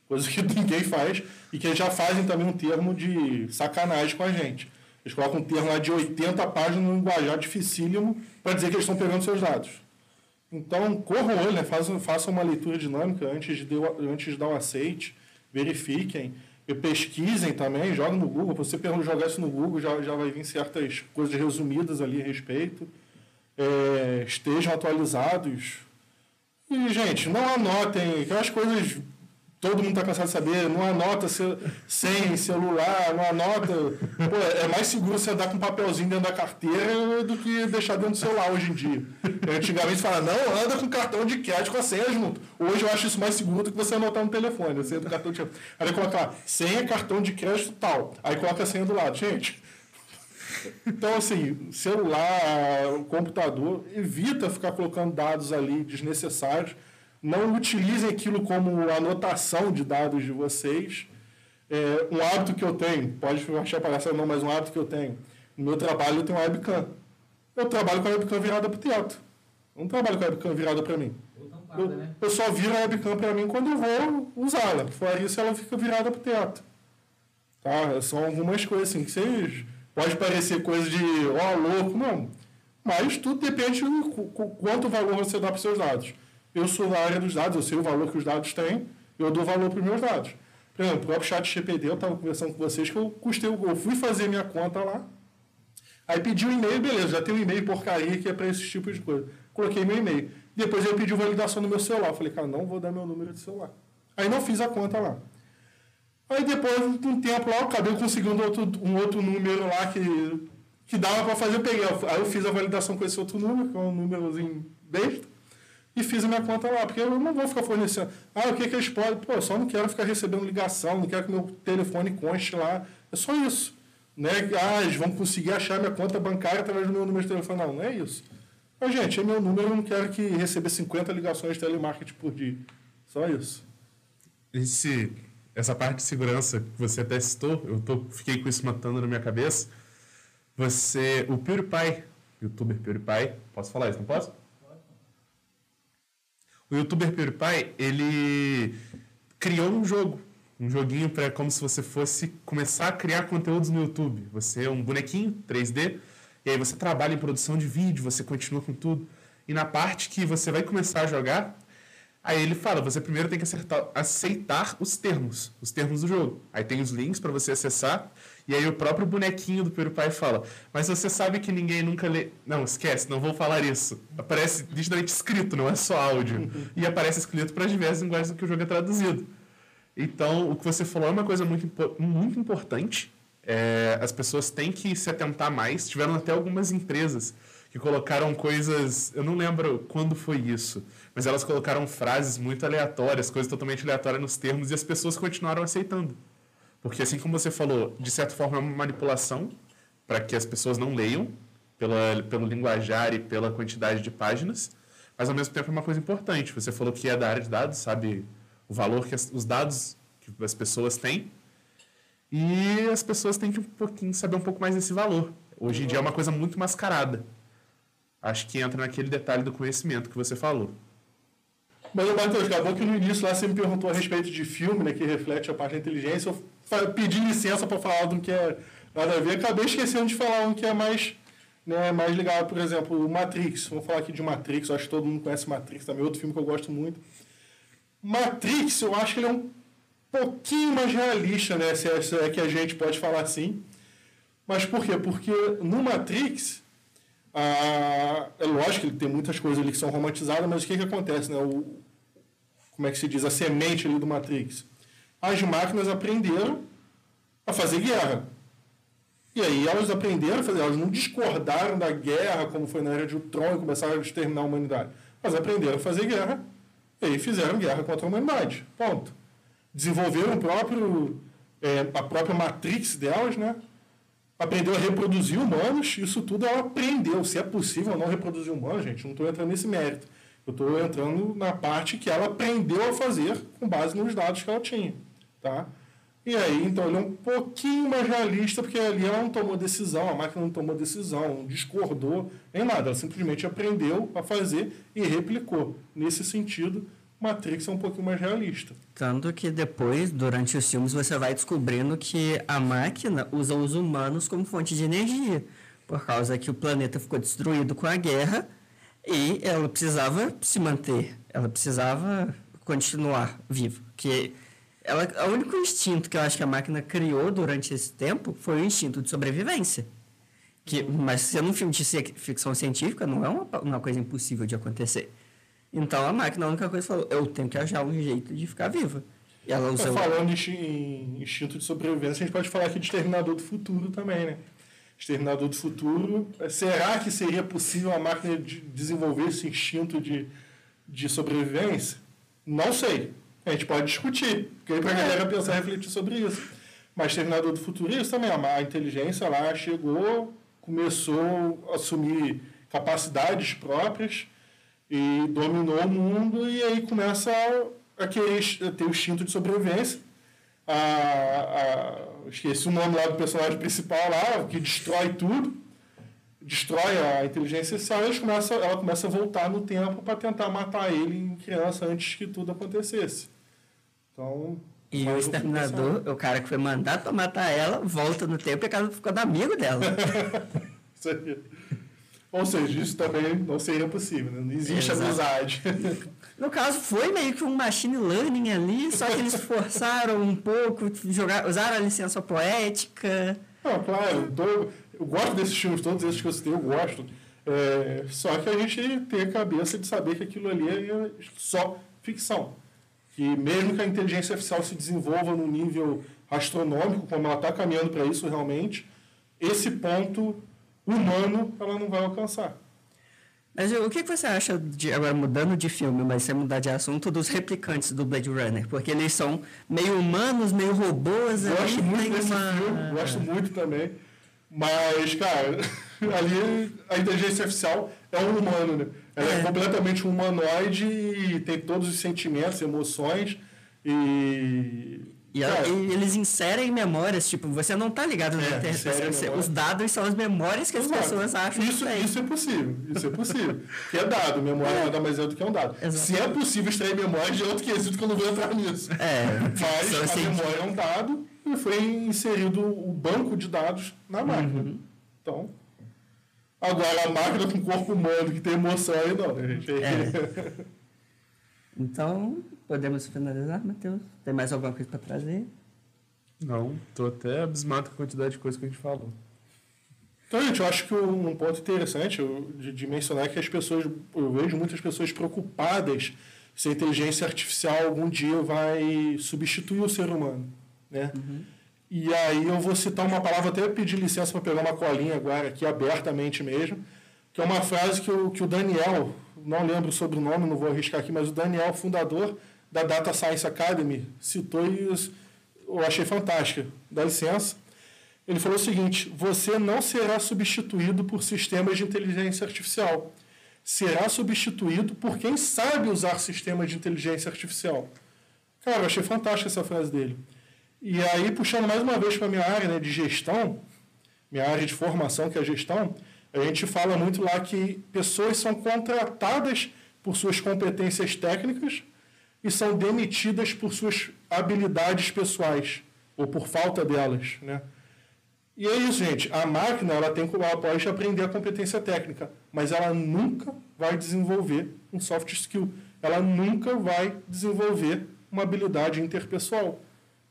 C: Coisa que ninguém faz e que eles já fazem também um termo de sacanagem com a gente. Eles colocam um termo lá de 80 páginas num linguajar dificílimo para dizer que eles estão pegando seus dados. Então, corram olho, né? uma leitura dinâmica antes de, antes de dar o aceite, verifiquem, pesquisem também, joguem no Google. Você jogar isso no Google, já, já vai vir certas coisas resumidas ali a respeito. É, estejam atualizados. E, gente, não anotem aquelas coisas todo mundo está cansado de saber, não anota sem celular, não anota. Pô, é mais seguro você andar com um papelzinho dentro da carteira do que deixar dentro do celular hoje em dia. Antigamente fala, não, anda com cartão de crédito com a senha junto. Hoje eu acho isso mais seguro do que você anotar no telefone, a senha cartão de crédito. Aí coloca lá, senha, cartão de crédito tal. Aí coloca a senha do lado. Gente, então, assim, celular, computador, evita ficar colocando dados ali desnecessários não utilizem aquilo como anotação de dados de vocês. É, um hábito que eu tenho, pode achar palhaçada não, mas um hábito que eu tenho. No meu trabalho eu tenho uma webcam. Eu trabalho com a webcam virada para o teto. Eu não trabalho com a webcam virada para mim. Eu, né? eu, só viro a webcam para mim quando eu vou usá-la. Fora isso, ela fica virada para o teto. Tá? São algumas coisas assim que vocês... Pode parecer coisa de, ó, oh, louco, não. Mas tudo depende do quanto valor você dá para os seus dados eu sou da área dos dados, eu sei o valor que os dados têm, eu dou valor para os meus dados. Por exemplo, o próprio chat GPD, eu estava conversando com vocês que eu custei, eu fui fazer minha conta lá, aí pedi o um e-mail, beleza, já tem um e-mail porcaria que é para esse tipo de coisa. Coloquei meu e-mail. Depois eu pedi validação no meu celular. falei, cara, não vou dar meu número de celular. Aí não fiz a conta lá. Aí depois de um tempo lá, eu acabei conseguindo outro, um outro número lá que, que dava para fazer, eu peguei. Aí eu fiz a validação com esse outro número, que é um númerozinho besta e fiz a minha conta lá, porque eu não vou ficar fornecendo. Ah, o que, que eles podem? Pô, eu só não quero ficar recebendo ligação, não quero que meu telefone conste lá. É só isso. Né? Ah, eles vão conseguir achar minha conta bancária através do meu número de telefone. Não, não é isso. Mas, gente, é meu número, eu não quero que receber 50 ligações de telemarketing por dia. Só isso.
A: Esse, essa parte de segurança que você até citou, eu tô, fiquei com isso matando na minha cabeça. Você, o PewDiePie, youtuber PewDiePie, posso falar isso, não posso? o youtuber PewDiePie, ele criou um jogo. Um joguinho para como se você fosse começar a criar conteúdos no YouTube. Você é um bonequinho 3D, e aí você trabalha em produção de vídeo, você continua com tudo. E na parte que você vai começar a jogar, Aí ele fala, você primeiro tem que acertar, aceitar os termos, os termos do jogo. Aí tem os links para você acessar, e aí o próprio bonequinho do PewDiePie fala, mas você sabe que ninguém nunca lê... Não, esquece, não vou falar isso. Aparece nitidamente escrito, não é só áudio. E aparece escrito para diversas linguagens que o jogo é traduzido. Então, o que você falou é uma coisa muito, muito importante. É, as pessoas têm que se atentar mais. Tiveram até algumas empresas que colocaram coisas. Eu não lembro quando foi isso, mas elas colocaram frases muito aleatórias, coisas totalmente aleatórias nos termos, e as pessoas continuaram aceitando. Porque, assim como você falou, de certa forma é uma manipulação para que as pessoas não leiam pela, pelo linguajar e pela quantidade de páginas, mas ao mesmo tempo é uma coisa importante. Você falou que é da área de dados, sabe o valor que as, os dados que as pessoas têm, e as pessoas têm que um pouquinho saber um pouco mais desse valor. Hoje em dia é uma coisa muito mascarada acho que entra naquele detalhe do conhecimento que você falou.
C: Mas, Matheus, acabou que no início lá você me perguntou a respeito de filme, né, que reflete a parte da inteligência. Eu pedi licença para falar de um que é nada a ver. Acabei esquecendo de falar um que é mais, né, mais ligado, por exemplo, o Matrix. Vamos falar aqui de Matrix. Eu acho que todo mundo conhece Matrix também. Outro filme que eu gosto muito. Matrix, eu acho que ele é um pouquinho mais realista, né? Se é, é que a gente pode falar assim. Mas por quê? Porque no Matrix ah, é lógico que tem muitas coisas ali que são romantizadas, mas o que, que acontece? Né? O, como é que se diz? A semente ali do Matrix. As máquinas aprenderam a fazer guerra. E aí elas aprenderam a fazer, elas não discordaram da guerra, como foi na era de Ultron, e começaram a exterminar a humanidade. Elas aprenderam a fazer guerra, e aí fizeram guerra contra a humanidade. Ponto. Desenvolveram o próprio, é, a própria matrix delas, né? Aprendeu a reproduzir humanos, isso tudo ela aprendeu. Se é possível não reproduzir humanos, gente, não estou entrando nesse mérito. Eu estou entrando na parte que ela aprendeu a fazer com base nos dados que ela tinha. Tá? E aí, então, ele é um pouquinho mais realista, porque ali ela não tomou decisão, a máquina não tomou decisão, não discordou, nem nada. Ela simplesmente aprendeu a fazer e replicou. Nesse sentido, Matrix é um pouquinho mais realista.
B: Tanto que depois, durante os filmes, você vai descobrindo que a máquina usa os humanos como fonte de energia. Por causa que o planeta ficou destruído com a guerra e ela precisava se manter, ela precisava continuar viva. Que ela, o único instinto que eu acho que a máquina criou durante esse tempo foi o instinto de sobrevivência. Que, mas sendo um filme de ficção científica, não é uma, uma coisa impossível de acontecer. Então a máquina, a única coisa que falou, eu tenho que achar um jeito de ficar viva.
C: E ela. Tá falando em instinto de sobrevivência, a gente pode falar aqui de Exterminador do Futuro também, né? Exterminador do Futuro. Será que seria possível a máquina de desenvolver esse instinto de, de sobrevivência? Não sei. A gente pode discutir, porque aí para a galera pensar e refletir sobre isso. Mas Terminador do Futuro, isso também, a inteligência lá chegou, começou a assumir capacidades próprias e dominou o mundo, e aí começa a, a querer ter o instinto de sobrevivência. A, a, esqueci o nome lá do personagem principal lá, que destrói tudo, destrói a inteligência artificial, e começa, ela começa a voltar no tempo para tentar matar ele em criança antes que tudo acontecesse. Então.
B: E o exterminador, o cara que foi mandado para matar ela, volta no tempo e acaba ficando amigo dela.
C: isso aí. Ou seja, isso também não seria possível, né? não existe Exato. amizade.
B: No caso, foi meio que um machine learning ali, só que eles forçaram um pouco, jogar, usaram a licença poética.
C: Não, claro, eu, eu gosto desses filmes, todos esses que eu citei, eu gosto. É, só que a gente tem a cabeça de saber que aquilo ali é só ficção que mesmo que a inteligência artificial se desenvolva num nível astronômico, como ela está caminhando para isso realmente, esse ponto humano ela não vai alcançar.
B: Mas o que você acha, de, agora mudando de filme, mas sem mudar de assunto, dos replicantes do Blade Runner? Porque eles são meio humanos, meio robôs.
C: Gosto muito desse uma... filme, gosto muito também. Mas, cara, ali a inteligência artificial é um humano, né? Ela é, é completamente humanoide e tem todos os sentimentos, emoções e.
B: E, ela, e, eles inserem memórias, tipo, você não está ligado na é, internet. Os dados são as memórias que as Exato. pessoas acham
C: isso,
B: que
C: Isso é possível, isso é possível. que é dado, memória é. nada mais é do que um dado. Se é possível extrair memória, é outro quesito que eu não vou entrar nisso.
B: É,
C: Mas a assim, memória é um dado e foi inserido o banco de dados na máquina. Uhum. Então, Agora, a máquina com corpo humano que tem emoção aí, não, né, gente? É.
B: Então, podemos finalizar, Matheus? Tem mais alguma coisa para trazer?
A: Não, estou até abismado com a quantidade de coisa que a gente falou.
C: Então, gente, eu acho que um ponto interessante de, de mencionar é que as pessoas, eu vejo muitas pessoas preocupadas se a inteligência artificial algum dia vai substituir o ser humano, né? Uhum. E aí eu vou citar uma palavra, até pedir licença para pegar uma colinha agora aqui, abertamente mesmo, que é uma frase que o, que o Daniel, não lembro sobre o nome, não vou arriscar aqui, mas o Daniel, fundador da Data Science Academy, citou e eu achei fantástica. Dá licença. Ele falou o seguinte: você não será substituído por sistemas de inteligência artificial. Será substituído por quem sabe usar sistemas de inteligência artificial. Cara, eu achei fantástica essa frase dele. E aí, puxando mais uma vez para a minha área né, de gestão, minha área de formação, que é a gestão, a gente fala muito lá que pessoas são contratadas por suas competências técnicas e são demitidas por suas habilidades pessoais, ou por falta delas. Né? E é isso, gente. A máquina ela tem ela pode aprender a competência técnica, mas ela nunca vai desenvolver um soft skill. Ela nunca vai desenvolver uma habilidade interpessoal.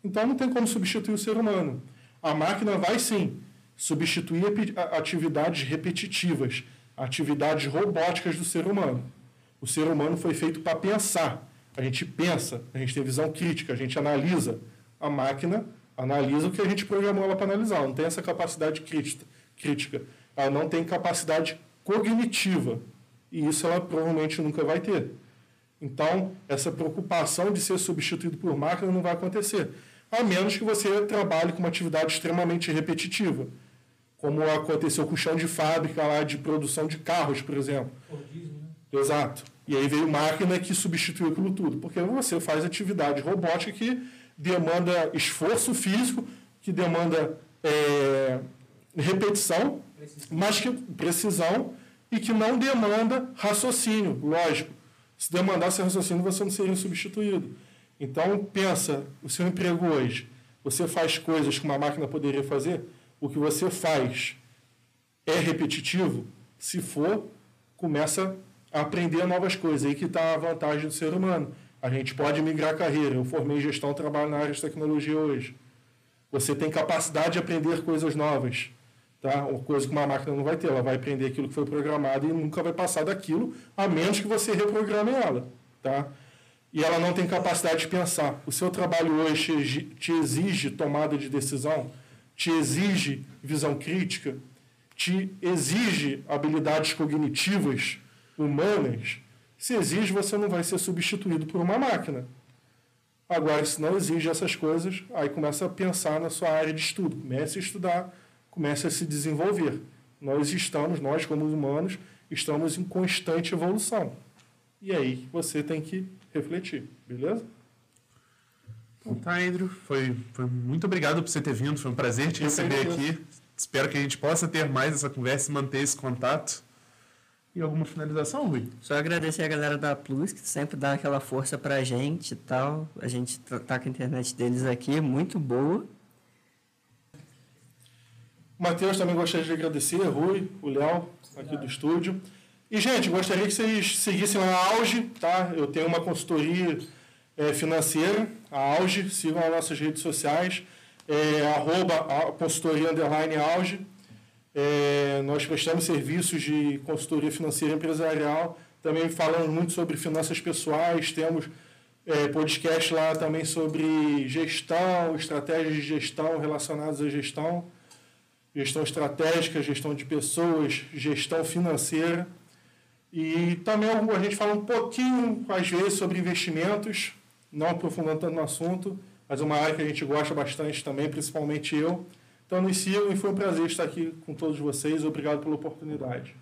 C: Então não tem como substituir o ser humano. A máquina vai sim substituir atividades repetitivas, atividades robóticas do ser humano. O ser humano foi feito para pensar. A gente pensa, a gente tem visão crítica, a gente analisa. A máquina Analisa o que a gente programou ela para analisar. Não tem essa capacidade crítica. Ela não tem capacidade cognitiva. E isso ela provavelmente nunca vai ter. Então, essa preocupação de ser substituído por máquina não vai acontecer. A menos que você trabalhe com uma atividade extremamente repetitiva. Como aconteceu com o chão de fábrica lá de produção de carros, por exemplo. Né? Exato. E aí veio máquina que substituiu aquilo tudo. Porque você faz atividade robótica que demanda esforço físico, que demanda é, repetição, mas que precisão e que não demanda raciocínio, lógico. Se demandasse raciocínio, você não seria substituído. Então, pensa, o seu emprego hoje, você faz coisas que uma máquina poderia fazer, o que você faz é repetitivo? Se for, começa aprender novas coisas. Aí que está a vantagem do ser humano. A gente pode migrar carreira. Eu formei gestão, trabalho na área de tecnologia hoje. Você tem capacidade de aprender coisas novas. Tá? Uma coisa que uma máquina não vai ter. Ela vai aprender aquilo que foi programado e nunca vai passar daquilo, a menos que você reprograme ela. Tá? E ela não tem capacidade de pensar. O seu trabalho hoje te exige tomada de decisão, te exige visão crítica, te exige habilidades cognitivas humanas se exige, você não vai ser substituído por uma máquina. Agora, se não exige essas coisas, aí começa a pensar na sua área de estudo, comece a estudar, comece a se desenvolver. Nós estamos, nós como humanos, estamos em constante evolução. E aí você tem que refletir, beleza?
A: Então tá, Andrew. Foi, foi muito obrigado por você ter vindo. Foi um prazer te receber aqui. Espero que a gente possa ter mais essa conversa e manter esse contato. E alguma finalização, Rui?
B: Só agradecer a galera da Plus, que sempre dá aquela força pra gente e tal. A gente tá, tá com a internet deles aqui, muito boa.
C: Matheus, também gostaria de agradecer, Rui, o Léo, aqui do estúdio. E, gente, gostaria que vocês seguissem a Auge, tá? Eu tenho uma consultoria é, financeira, a Auge, sigam as nossas redes sociais, é, arroba consultoria underline Auge. É, nós prestamos serviços de consultoria financeira empresarial, também falamos muito sobre finanças pessoais, temos é, podcast lá também sobre gestão, estratégias de gestão relacionadas à gestão, gestão estratégica, gestão de pessoas, gestão financeira. E também a gente fala um pouquinho, às vezes, sobre investimentos, não aprofundando tanto no assunto, mas é uma área que a gente gosta bastante também, principalmente eu. Então nos sigam e foi um prazer estar aqui com todos vocês. Obrigado pela oportunidade.